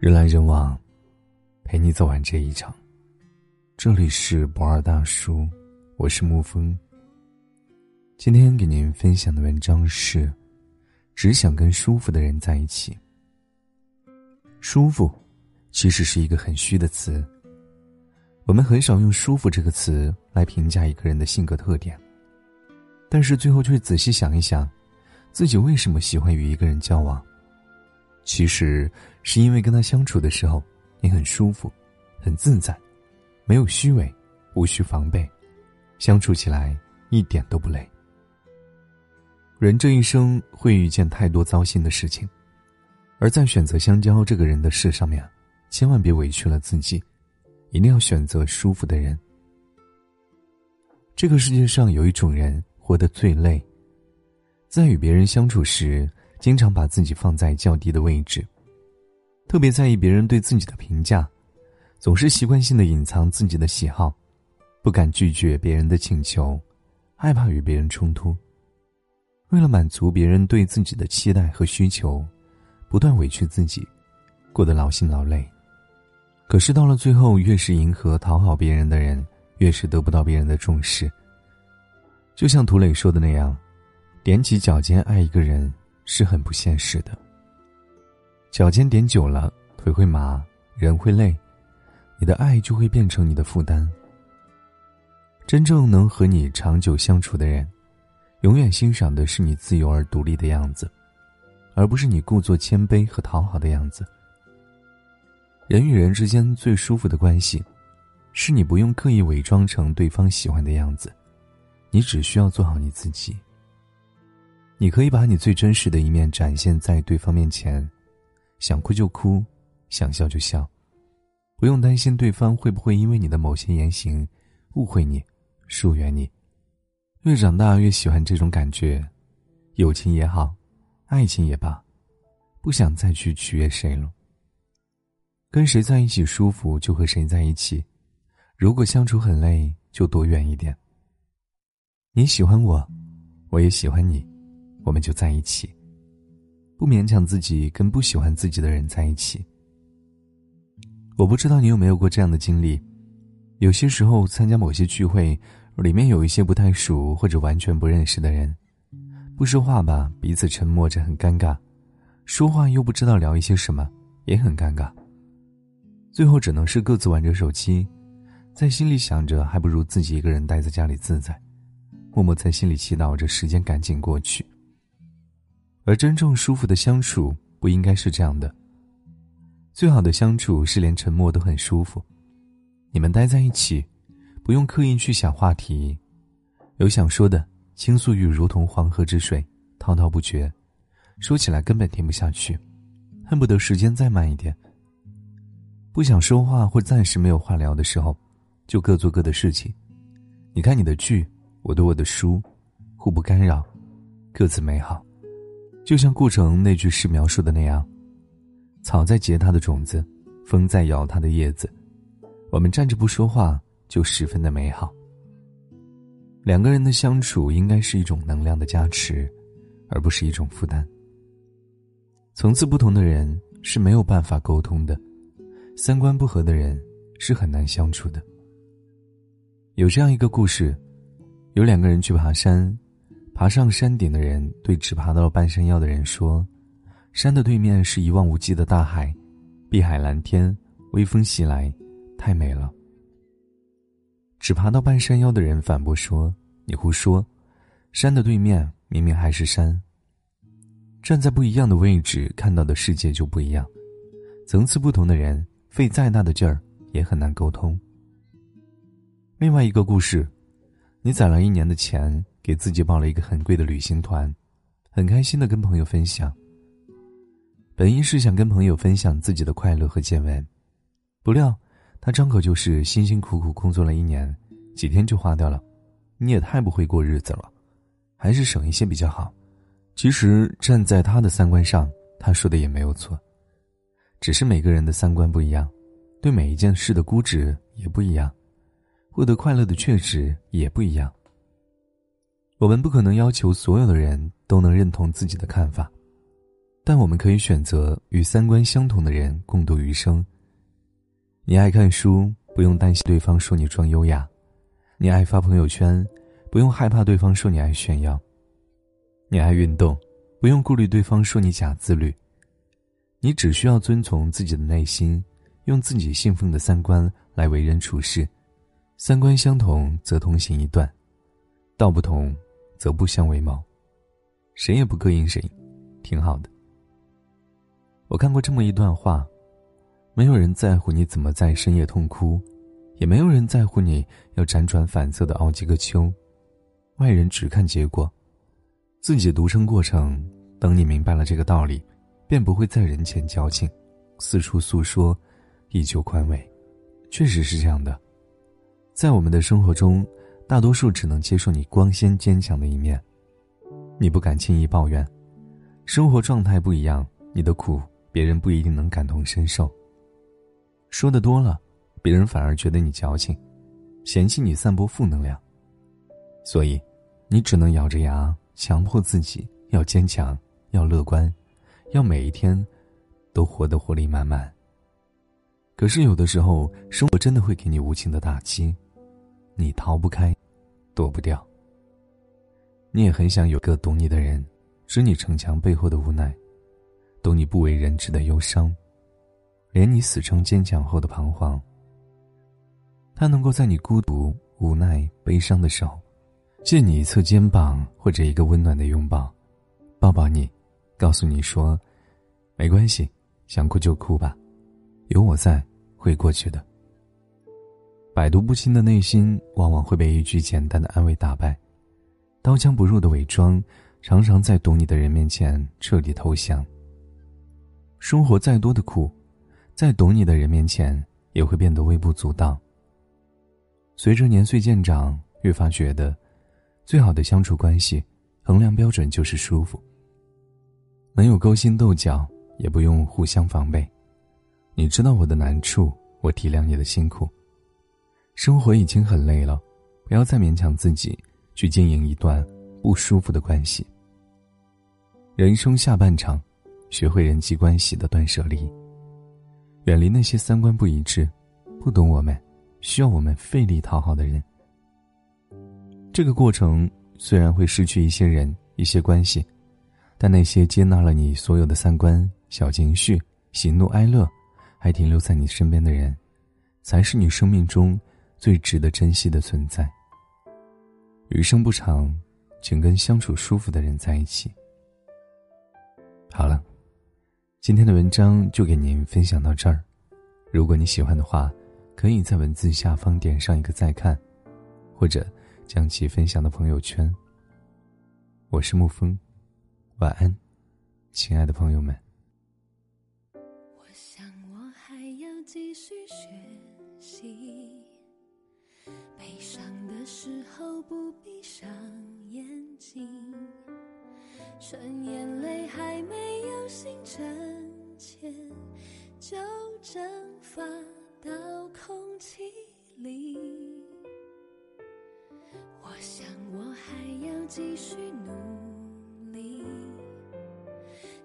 人来人往，陪你走完这一场。这里是不二大叔，我是沐风。今天给您分享的文章是：只想跟舒服的人在一起。舒服，其实是一个很虚的词。我们很少用“舒服”这个词来评价一个人的性格特点，但是最后却仔细想一想，自己为什么喜欢与一个人交往。其实是因为跟他相处的时候，你很舒服，很自在，没有虚伪，无需防备，相处起来一点都不累。人这一生会遇见太多糟心的事情，而在选择相交这个人的事上面，千万别委屈了自己，一定要选择舒服的人。这个世界上有一种人活得最累，在与别人相处时。经常把自己放在较低的位置，特别在意别人对自己的评价，总是习惯性的隐藏自己的喜好，不敢拒绝别人的请求，害怕与别人冲突。为了满足别人对自己的期待和需求，不断委屈自己，过得劳心劳累。可是到了最后，越是迎合讨好别人的人，越是得不到别人的重视。就像涂磊说的那样，踮起脚尖爱一个人。是很不现实的。脚尖点久了，腿会麻，人会累，你的爱就会变成你的负担。真正能和你长久相处的人，永远欣赏的是你自由而独立的样子，而不是你故作谦卑和讨好的样子。人与人之间最舒服的关系，是你不用刻意伪装成对方喜欢的样子，你只需要做好你自己。你可以把你最真实的一面展现在对方面前，想哭就哭，想笑就笑，不用担心对方会不会因为你的某些言行误会你、疏远你。越长大越喜欢这种感觉，友情也好，爱情也罢，不想再去取悦谁了。跟谁在一起舒服就和谁在一起，如果相处很累就躲远一点。你喜欢我，我也喜欢你。我们就在一起，不勉强自己跟不喜欢自己的人在一起。我不知道你有没有过这样的经历，有些时候参加某些聚会，里面有一些不太熟或者完全不认识的人，不说话吧，彼此沉默着很尴尬；说话又不知道聊一些什么，也很尴尬。最后只能是各自玩着手机，在心里想着还不如自己一个人待在家里自在，默默在心里祈祷着时间赶紧过去。而真正舒服的相处不应该是这样的。最好的相处是连沉默都很舒服，你们待在一起，不用刻意去想话题，有想说的倾诉欲如同黄河之水，滔滔不绝，说起来根本停不下去，恨不得时间再慢一点。不想说话或暂时没有话聊的时候，就各做各的事情，你看你的剧，我读我的书，互不干扰，各自美好。就像顾城那句诗描述的那样，草在结它的种子，风在摇它的叶子，我们站着不说话，就十分的美好。两个人的相处应该是一种能量的加持，而不是一种负担。层次不同的人是没有办法沟通的，三观不合的人是很难相处的。有这样一个故事，有两个人去爬山。爬上山顶的人对只爬到了半山腰的人说：“山的对面是一望无际的大海，碧海蓝天，微风袭来，太美了。”只爬到半山腰的人反驳说：“你胡说，山的对面明明还是山。”站在不一样的位置，看到的世界就不一样。层次不同的人，费再大的劲儿也很难沟通。另外一个故事，你攒了一年的钱。给自己报了一个很贵的旅行团，很开心的跟朋友分享。本意是想跟朋友分享自己的快乐和见闻，不料他张口就是辛辛苦苦工作了一年，几天就花掉了。你也太不会过日子了，还是省一些比较好。其实站在他的三观上，他说的也没有错，只是每个人的三观不一样，对每一件事的估值也不一样，获得快乐的确值也不一样。我们不可能要求所有的人都能认同自己的看法，但我们可以选择与三观相同的人共度余生。你爱看书，不用担心对方说你装优雅；你爱发朋友圈，不用害怕对方说你爱炫耀；你爱运动，不用顾虑对方说你假自律。你只需要遵从自己的内心，用自己信奉的三观来为人处事。三观相同则同行一段，道不同则不相为谋。谁也不膈应谁，挺好的。我看过这么一段话：没有人在乎你怎么在深夜痛哭，也没有人在乎你要辗转反侧的熬几个秋。外人只看结果，自己独撑过程。等你明白了这个道理，便不会在人前矫情，四处诉说，以求宽慰。确实是这样的，在我们的生活中，大多数只能接受你光鲜坚强的一面，你不敢轻易抱怨。生活状态不一样，你的苦。别人不一定能感同身受。说的多了，别人反而觉得你矫情，嫌弃你散播负能量。所以，你只能咬着牙强迫自己要坚强，要乐观，要每一天都活得活力满满。可是有的时候，生活真的会给你无情的打击，你逃不开，躲不掉。你也很想有个懂你的人，知你逞强背后的无奈。懂你不为人知的忧伤，连你死撑坚强后的彷徨。他能够在你孤独、无奈、悲伤的时候，借你一侧肩膀或者一个温暖的拥抱，抱抱你，告诉你说：“没关系，想哭就哭吧，有我在，会过去的。”百毒不侵的内心，往往会被一句简单的安慰打败。刀枪不入的伪装，常常在懂你的人面前彻底投降。生活再多的苦，在懂你的人面前也会变得微不足道。随着年岁渐长，越发觉得，最好的相处关系，衡量标准就是舒服。能有勾心斗角，也不用互相防备。你知道我的难处，我体谅你的辛苦。生活已经很累了，不要再勉强自己去经营一段不舒服的关系。人生下半场。学会人际关系的断舍离，远离那些三观不一致、不懂我们、需要我们费力讨好的人。这个过程虽然会失去一些人、一些关系，但那些接纳了你所有的三观、小情绪、喜怒哀乐，还停留在你身边的人，才是你生命中最值得珍惜的存在。余生不长，请跟相处舒服的人在一起。好了。今天的文章就给您分享到这儿，如果你喜欢的话，可以在文字下方点上一个再看，或者将其分享到朋友圈。我是沐风，晚安，亲爱的朋友们。不闭上眼睛。趁眼泪还没有形成前，就蒸发到空气里。我想我还要继续努力，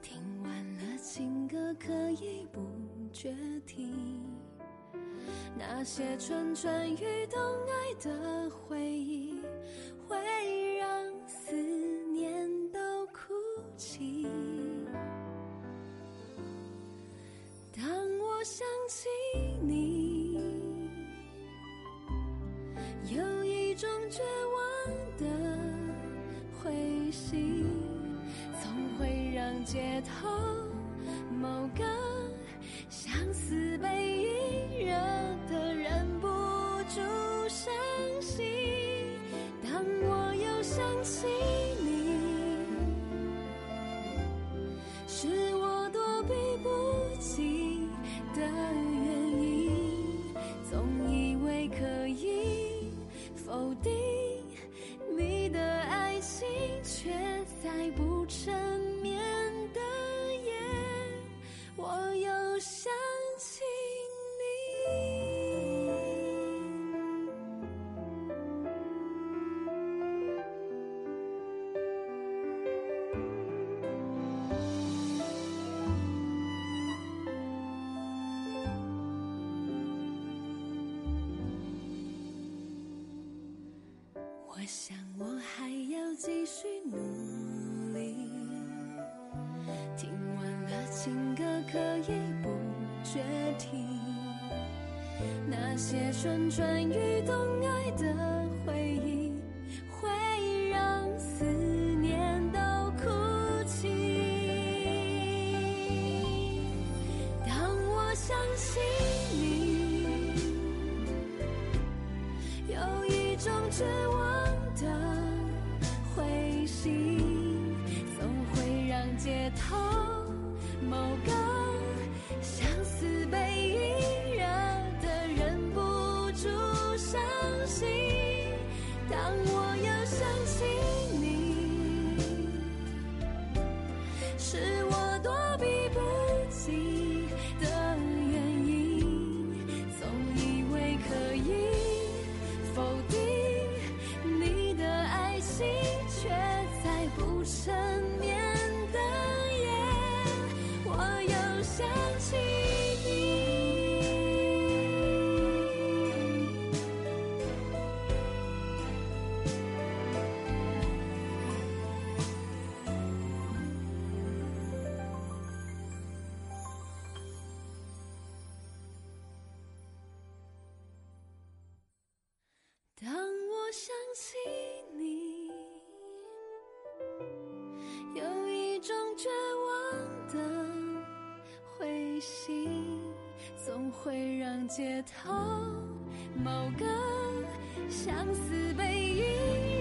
听完了情歌可以不决堤，那些蠢蠢欲动爱的回在不成眠的夜我又想起你。我想我还要继续努听那些蠢蠢欲动爱的回忆会让思念都哭泣。当我相信你有一种绝望心总会让街头某个相似背影。